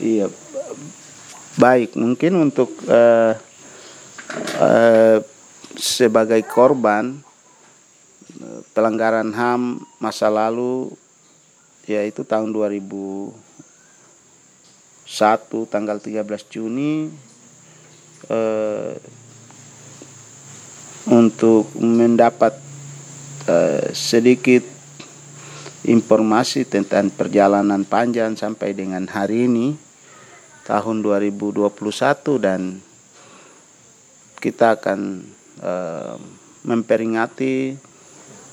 Iya, baik mungkin untuk uh, uh, sebagai korban pelanggaran HAM masa lalu yaitu tahun 2001 tanggal 13 Juni uh, untuk mendapat uh, sedikit informasi tentang perjalanan panjang sampai dengan hari ini tahun 2021 dan kita akan uh, memperingati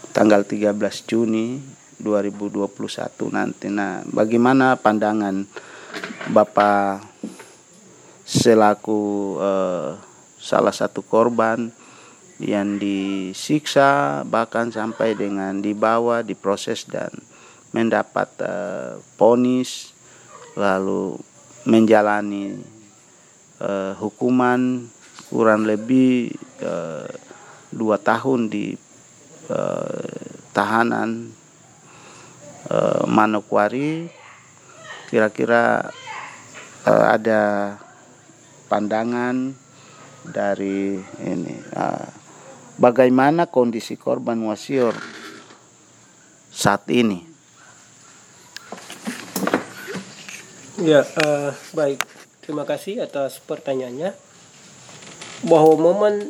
tanggal 13 Juni 2021 nanti. Nah, bagaimana pandangan Bapak selaku uh, salah satu korban yang disiksa bahkan sampai dengan dibawa diproses dan mendapat uh, ponis lalu menjalani uh, hukuman kurang lebih uh, dua tahun di uh, tahanan uh, Manokwari. Kira-kira uh, ada pandangan dari ini uh, bagaimana kondisi korban wasior saat ini Ya, uh, baik. Terima kasih atas pertanyaannya. Bahwa momen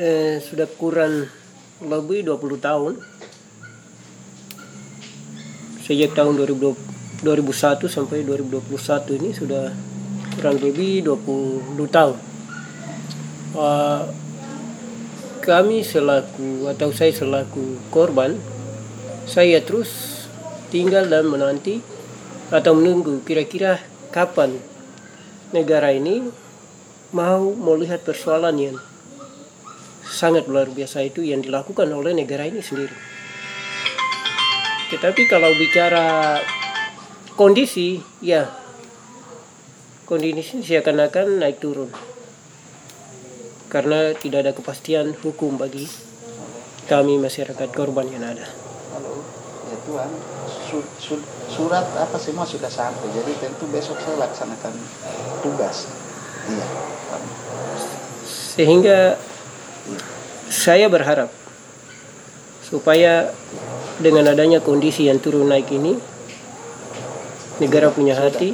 eh, sudah kurang lebih 20 tahun sejak tahun 2020, 2001 sampai 2021 ini sudah kurang lebih 20 tahun. Uh, kami selaku atau saya selaku korban saya terus tinggal dan menanti atau menunggu kira-kira kapan negara ini mau melihat persoalan yang sangat luar biasa itu yang dilakukan oleh negara ini sendiri. Tetapi kalau bicara kondisi, ya kondisi seakan-akan naik turun. Karena tidak ada kepastian hukum bagi kami masyarakat korban yang ada. Halo, ya Tuhan, surat apa semua sudah sampai. Jadi tentu besok saya laksanakan tugas. Iya sehingga saya berharap supaya dengan adanya kondisi yang turun naik ini negara punya hati.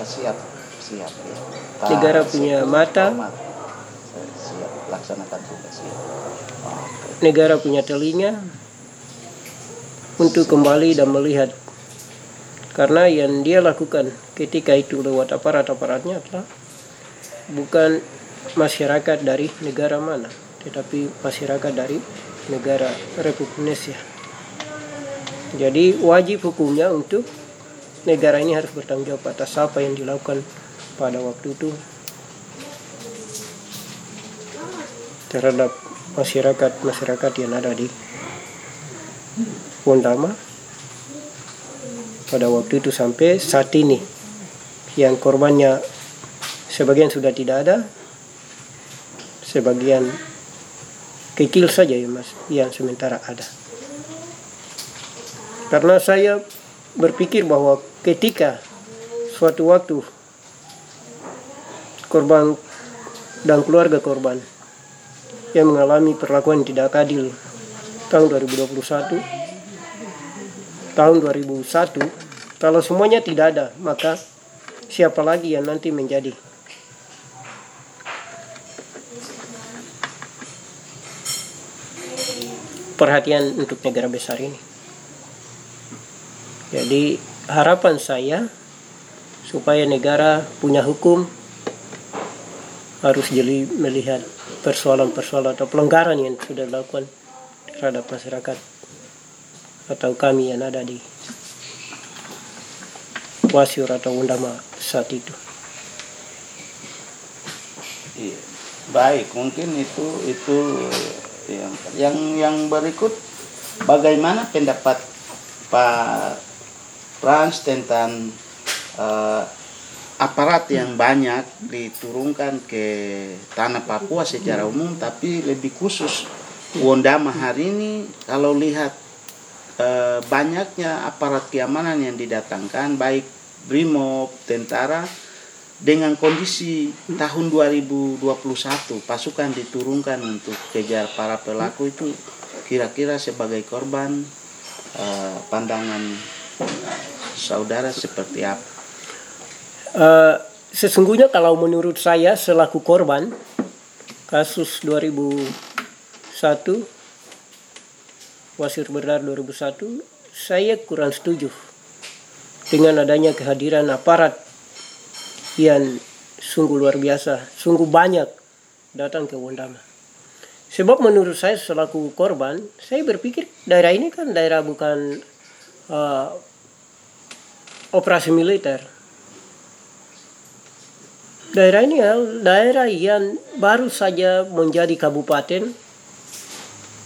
Siap siap ya. negara punya mata siap laksanakan tugas ya. negara punya telinga untuk kembali dan melihat. Karena yang dia lakukan ketika itu lewat aparat-aparatnya adalah bukan masyarakat dari negara mana tetapi masyarakat dari negara Republik Indonesia. Jadi wajib hukumnya untuk negara ini harus bertanggung jawab atas apa yang dilakukan pada waktu itu terhadap masyarakat masyarakat yang ada di Wondama. Pada waktu itu sampai saat ini yang korbannya sebagian sudah tidak ada sebagian kecil saja ya mas yang sementara ada. Karena saya berpikir bahwa ketika suatu waktu korban dan keluarga korban yang mengalami perlakuan tidak adil. Tahun 2021 tahun 2001 kalau semuanya tidak ada maka siapa lagi yang nanti menjadi? Perhatian untuk negara besar ini. Jadi harapan saya supaya negara punya hukum harus jeli melihat persoalan-persoalan atau pelanggaran yang sudah dilakukan terhadap masyarakat atau kami yang ada di Wasiur atau Undama saat itu. Iya. Baik, mungkin itu itu yang yang yang berikut bagaimana pendapat Pak Frans tentang uh, aparat yang banyak diturunkan ke tanah Papua secara umum tapi lebih khusus Wondama hari ini kalau lihat Eh, banyaknya aparat keamanan yang didatangkan baik brimob tentara dengan kondisi tahun 2021 pasukan diturunkan untuk kejar para pelaku itu kira-kira sebagai korban uh, pandangan saudara seperti apa? Uh, sesungguhnya kalau menurut saya selaku korban kasus 2001 Wasir Berar 2001 saya kurang setuju dengan adanya kehadiran aparat yang sungguh luar biasa, sungguh banyak datang ke Wondama. Sebab menurut saya selaku korban, saya berpikir daerah ini kan daerah bukan uh, operasi militer. Daerah ini ya daerah yang baru saja menjadi kabupaten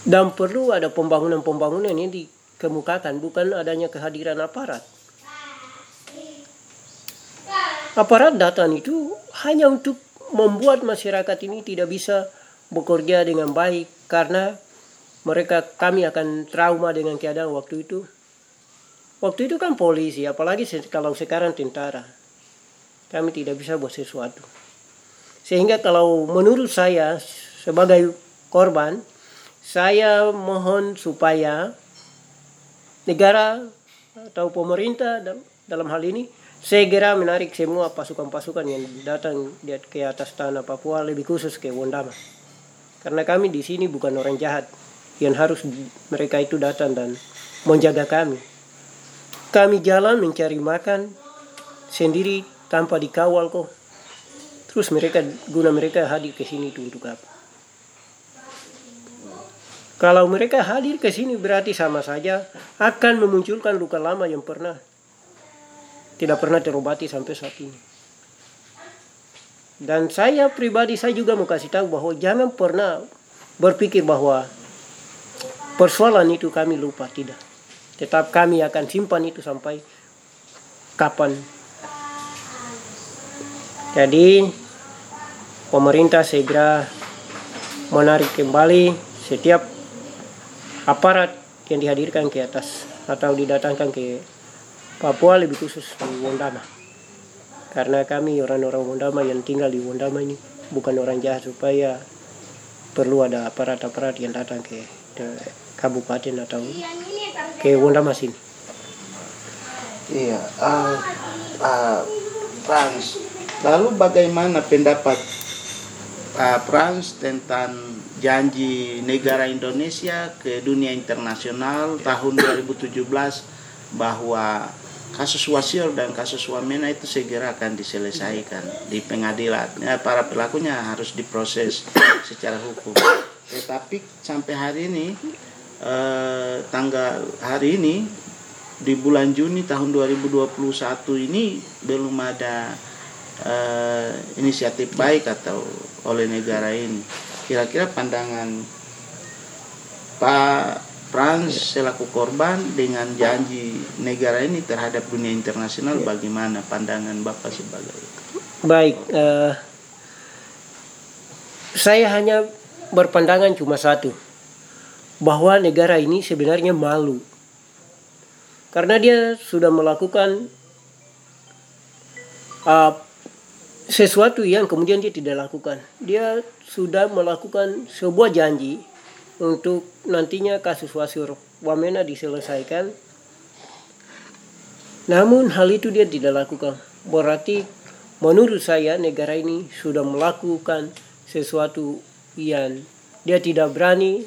dan perlu ada pembangunan-pembangunan yang dikemukakan, bukan adanya kehadiran aparat. Aparat datang itu hanya untuk membuat masyarakat ini tidak bisa bekerja dengan baik karena mereka kami akan trauma dengan keadaan waktu itu. Waktu itu kan polisi, apalagi kalau sekarang tentara. Kami tidak bisa buat sesuatu. Sehingga kalau menurut saya sebagai korban, saya mohon supaya negara atau pemerintah dalam hal ini segera menarik semua pasukan-pasukan yang datang ke atas tanah Papua lebih khusus ke Wondama. Karena kami di sini bukan orang jahat yang harus mereka itu datang dan menjaga kami. Kami jalan mencari makan sendiri tanpa dikawal kok. Terus mereka guna mereka hadir ke sini itu untuk apa? Kalau mereka hadir ke sini berarti sama saja akan memunculkan luka lama yang pernah tidak pernah terobati sampai saat ini. Dan saya pribadi saya juga mau kasih tahu bahwa jangan pernah berpikir bahwa persoalan itu kami lupa tidak. Tetap kami akan simpan itu sampai kapan. Jadi pemerintah segera menarik kembali setiap aparat yang dihadirkan ke atas atau didatangkan ke Papua lebih khusus di Wondama. Karena kami orang-orang Wondama yang tinggal di Wondama ini bukan orang jahat supaya perlu ada aparat-aparat yang datang ke, kabupaten atau ke Wondama sini. Iya, uh, uh. Lalu bagaimana pendapat uh, Frans tentang janji negara Indonesia ke dunia internasional tahun 2017 bahwa kasus Wasir dan kasus Wamena itu segera akan diselesaikan di pengadilan. Ya, para pelakunya harus diproses secara hukum. Tetapi sampai hari ini eh, tanggal hari ini di bulan Juni tahun 2021 ini belum ada eh, inisiatif baik atau oleh negara ini. Kira-kira pandangan Pak Frans selaku korban dengan janji negara ini terhadap dunia internasional ya. bagaimana pandangan Bapak sebagai Baik, uh, saya hanya berpandangan cuma satu bahwa negara ini sebenarnya malu karena dia sudah melakukan uh, sesuatu yang kemudian dia tidak lakukan. Dia sudah melakukan sebuah janji untuk nantinya kasus Wasir Wamena diselesaikan. Namun hal itu dia tidak lakukan. Berarti menurut saya negara ini sudah melakukan sesuatu yang dia tidak berani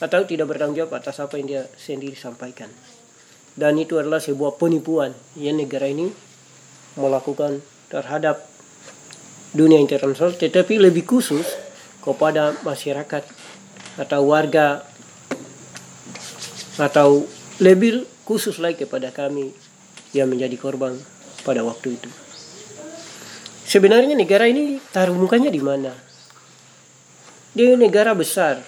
atau tidak bertanggung jawab atas apa yang dia sendiri sampaikan. Dan itu adalah sebuah penipuan yang negara ini melakukan terhadap dunia internasional tetapi lebih khusus kepada masyarakat atau warga atau lebih khusus lagi kepada kami yang menjadi korban pada waktu itu. Sebenarnya negara ini taruh mukanya di mana? Dia negara besar.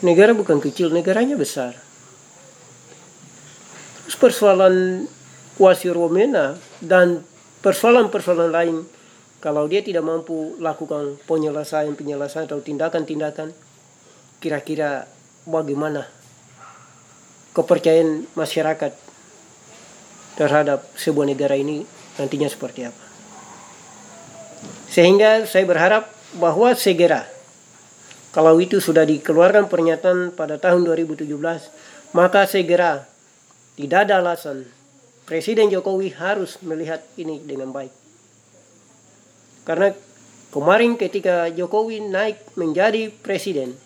Negara bukan kecil, negaranya besar. Terus persoalan Wasir Womena dan persoalan-persoalan lain kalau dia tidak mampu lakukan penyelesaian-penyelesaian atau tindakan-tindakan, kira-kira bagaimana kepercayaan masyarakat terhadap sebuah negara ini nantinya seperti apa. Sehingga saya berharap bahwa segera kalau itu sudah dikeluarkan pernyataan pada tahun 2017 maka segera tidak ada alasan Presiden Jokowi harus melihat ini dengan baik. Karena kemarin ketika Jokowi naik menjadi presiden,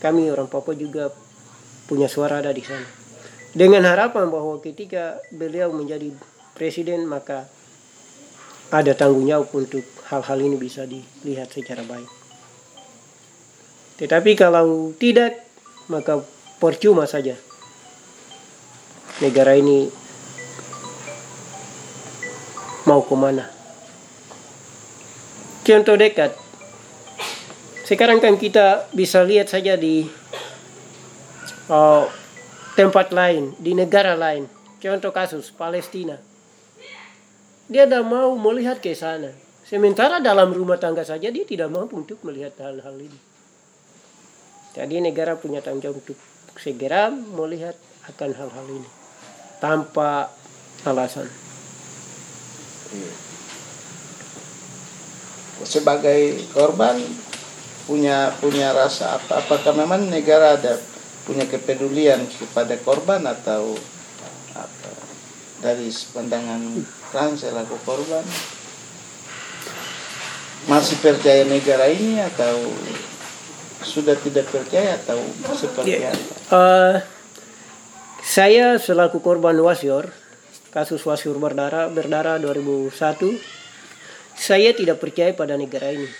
kami orang Papua juga punya suara ada di sana. Dengan harapan bahwa ketika beliau menjadi presiden maka ada tanggung jawab untuk hal-hal ini bisa dilihat secara baik. Tetapi kalau tidak maka percuma saja negara ini mau ke mana. Contoh dekat, sekarang kan kita bisa lihat saja di uh, tempat lain, di negara lain. Contoh kasus Palestina. Dia tidak mau melihat ke sana. Sementara dalam rumah tangga saja dia tidak mampu untuk melihat hal-hal ini. Jadi negara punya tanggung jawab untuk segera melihat akan hal-hal ini tanpa alasan. Sebagai korban punya punya rasa apa? Apakah memang negara ada punya kepedulian kepada korban atau apa? Dari pandangan Frans selaku korban masih percaya negara ini atau sudah tidak percaya atau seperti Ya. apa? Uh, saya selaku korban wasior kasus wasior berdarah berdarah 2001 saya tidak percaya pada negara ini.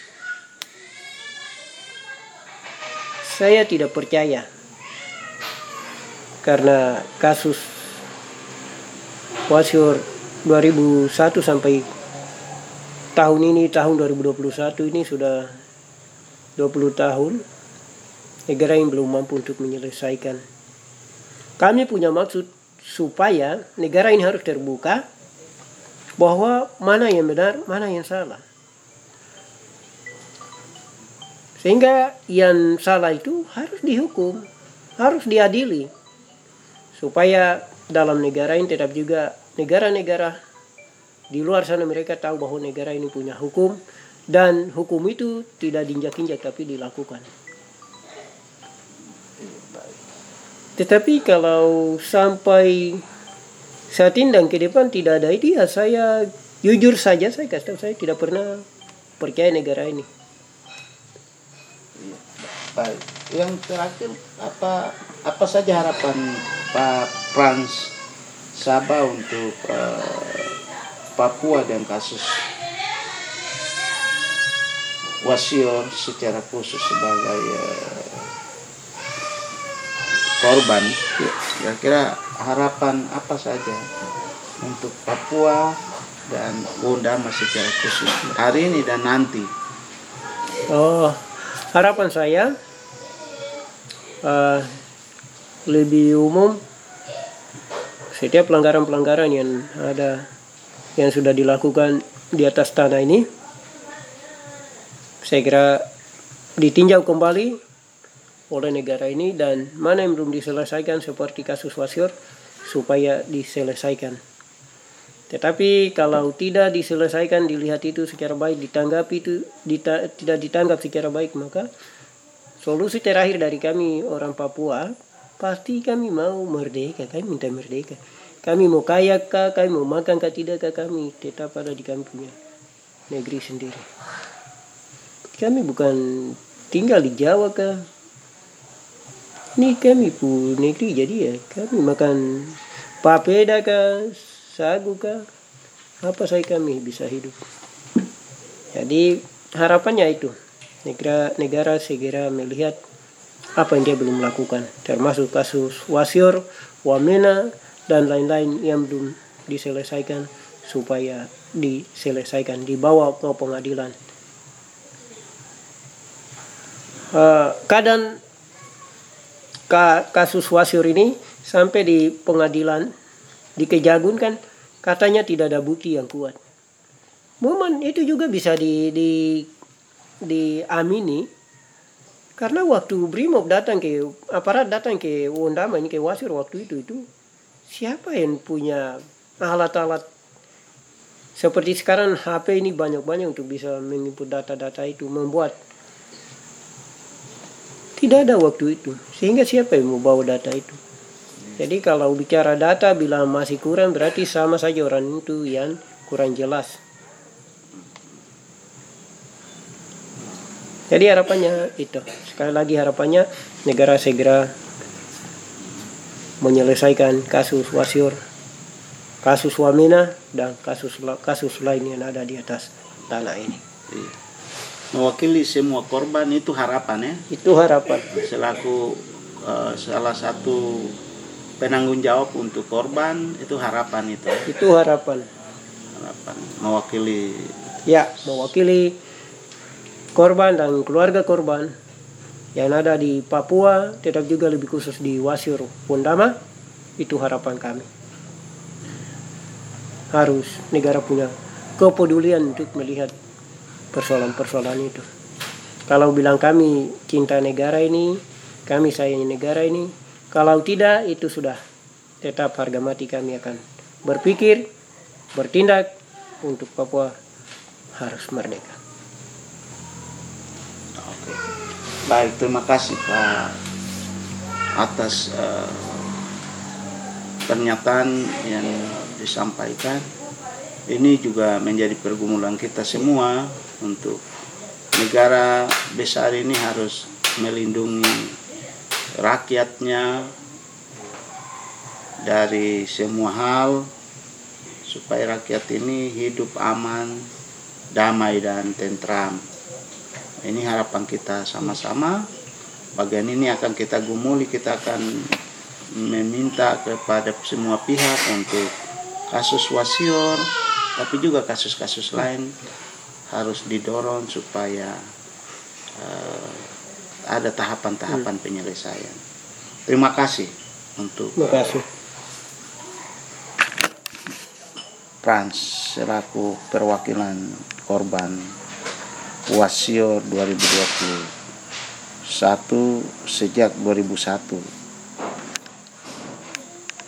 Saya tidak percaya. Karena kasus wasior 2001 sampai tahun ini tahun 2021 ini sudah 20 tahun negara yang belum mampu untuk menyelesaikan. Kami punya maksud supaya negara ini harus terbuka bahwa mana yang benar, mana yang salah. Sehingga yang salah itu harus dihukum, harus diadili. Supaya dalam negara ini tetap juga negara-negara di luar sana mereka tahu bahwa negara ini punya hukum dan hukum itu tidak diinjak-injak tapi dilakukan. Tetapi kalau sampai saya tindang ke depan tidak ada ya saya jujur saja saya kasih tahu saya tidak pernah percaya negara ini. Iya, Baik. Yang terakhir apa apa saja harapan Pak Frans Sabah untuk eh, Papua dan kasus Wasior secara khusus sebagai eh, korban. Kira-kira harapan apa saja untuk Papua dan Wondama secara khusus hari ini dan nanti? Oh, harapan saya eh, lebih umum setiap pelanggaran-pelanggaran yang ada yang sudah dilakukan di atas tanah ini saya kira ditinjau kembali oleh negara ini dan mana yang belum diselesaikan seperti kasus Wasior supaya diselesaikan. Tetapi kalau tidak diselesaikan dilihat itu secara baik ditanggapi itu dita- tidak ditanggap secara baik maka solusi terakhir dari kami orang Papua pasti kami mau merdeka kami minta merdeka kami mau kaya kah kami mau makan kah tidak kah kami tetap ada di kami punya negeri sendiri kami bukan tinggal di Jawa kah ini kami pu negeri jadi ya kami makan papeda kah sagu kah apa saya kami bisa hidup? Jadi harapannya itu. Negara negara segera melihat apa yang dia belum lakukan. Termasuk kasus Wasior, Wamena dan lain-lain yang belum diselesaikan supaya diselesaikan dibawa ke pengadilan. Eh, kadang ka- kasus Wasior ini sampai di pengadilan di Kejagun kan katanya tidak ada bukti yang kuat. Momen itu juga bisa di, di diamini karena waktu Brimob datang ke aparat datang ke Wondama ini ke Wasir waktu itu itu siapa yang punya alat-alat seperti sekarang HP ini banyak-banyak untuk bisa menginput data-data itu membuat tidak ada waktu itu sehingga siapa yang mau bawa data itu jadi kalau bicara data bila masih kurang berarti sama saja orang itu yang kurang jelas jadi harapannya itu sekali lagi harapannya negara segera menyelesaikan kasus wasior, kasus Wamena dan kasus kasus lain yang ada di atas tanah ini. Iya. Mewakili semua korban itu harapan ya. Itu harapan. Selaku uh, salah satu penanggung jawab untuk korban itu harapan itu. Itu harapan. Harapan mewakili. Ya, mewakili korban dan keluarga korban yang ada di Papua tetap juga lebih khusus di Wasir Pondama itu harapan kami harus negara punya kepedulian untuk melihat persoalan-persoalan itu. Kalau bilang kami cinta negara ini kami sayangi negara ini kalau tidak itu sudah tetap harga mati kami akan berpikir bertindak untuk Papua harus merdeka. Baik, terima kasih Pak atas uh, pernyataan yang disampaikan. Ini juga menjadi pergumulan kita semua untuk negara besar ini harus melindungi rakyatnya dari semua hal supaya rakyat ini hidup aman, damai dan tentram. Ini harapan kita sama-sama. Bagian ini akan kita gumuli, kita akan meminta kepada semua pihak untuk kasus wasior, tapi juga kasus-kasus lain harus didorong supaya uh, ada tahapan-tahapan hmm. penyelesaian. Terima kasih untuk Terima kasih. Frans selaku perwakilan korban Wasio 2021 sejak 2001